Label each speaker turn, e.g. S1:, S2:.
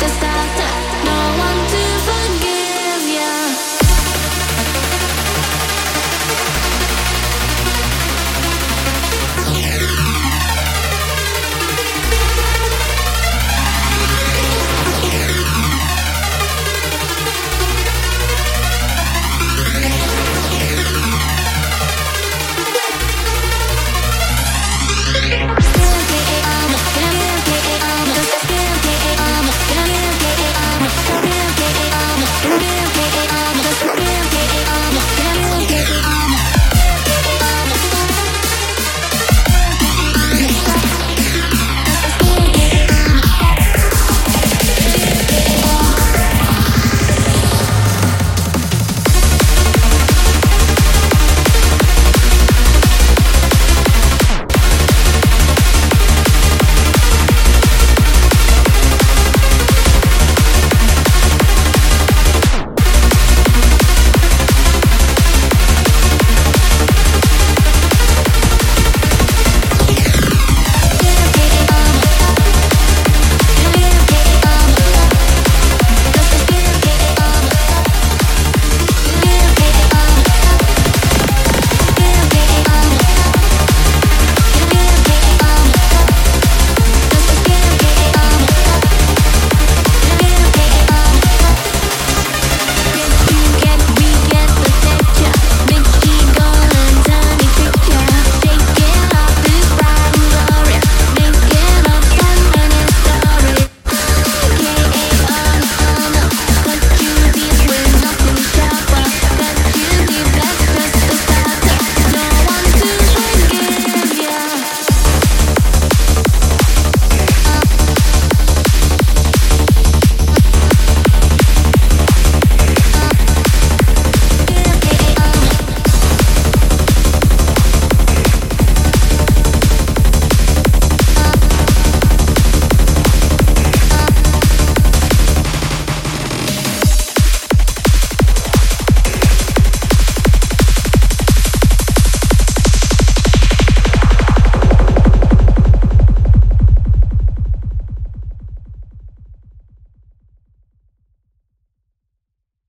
S1: the stars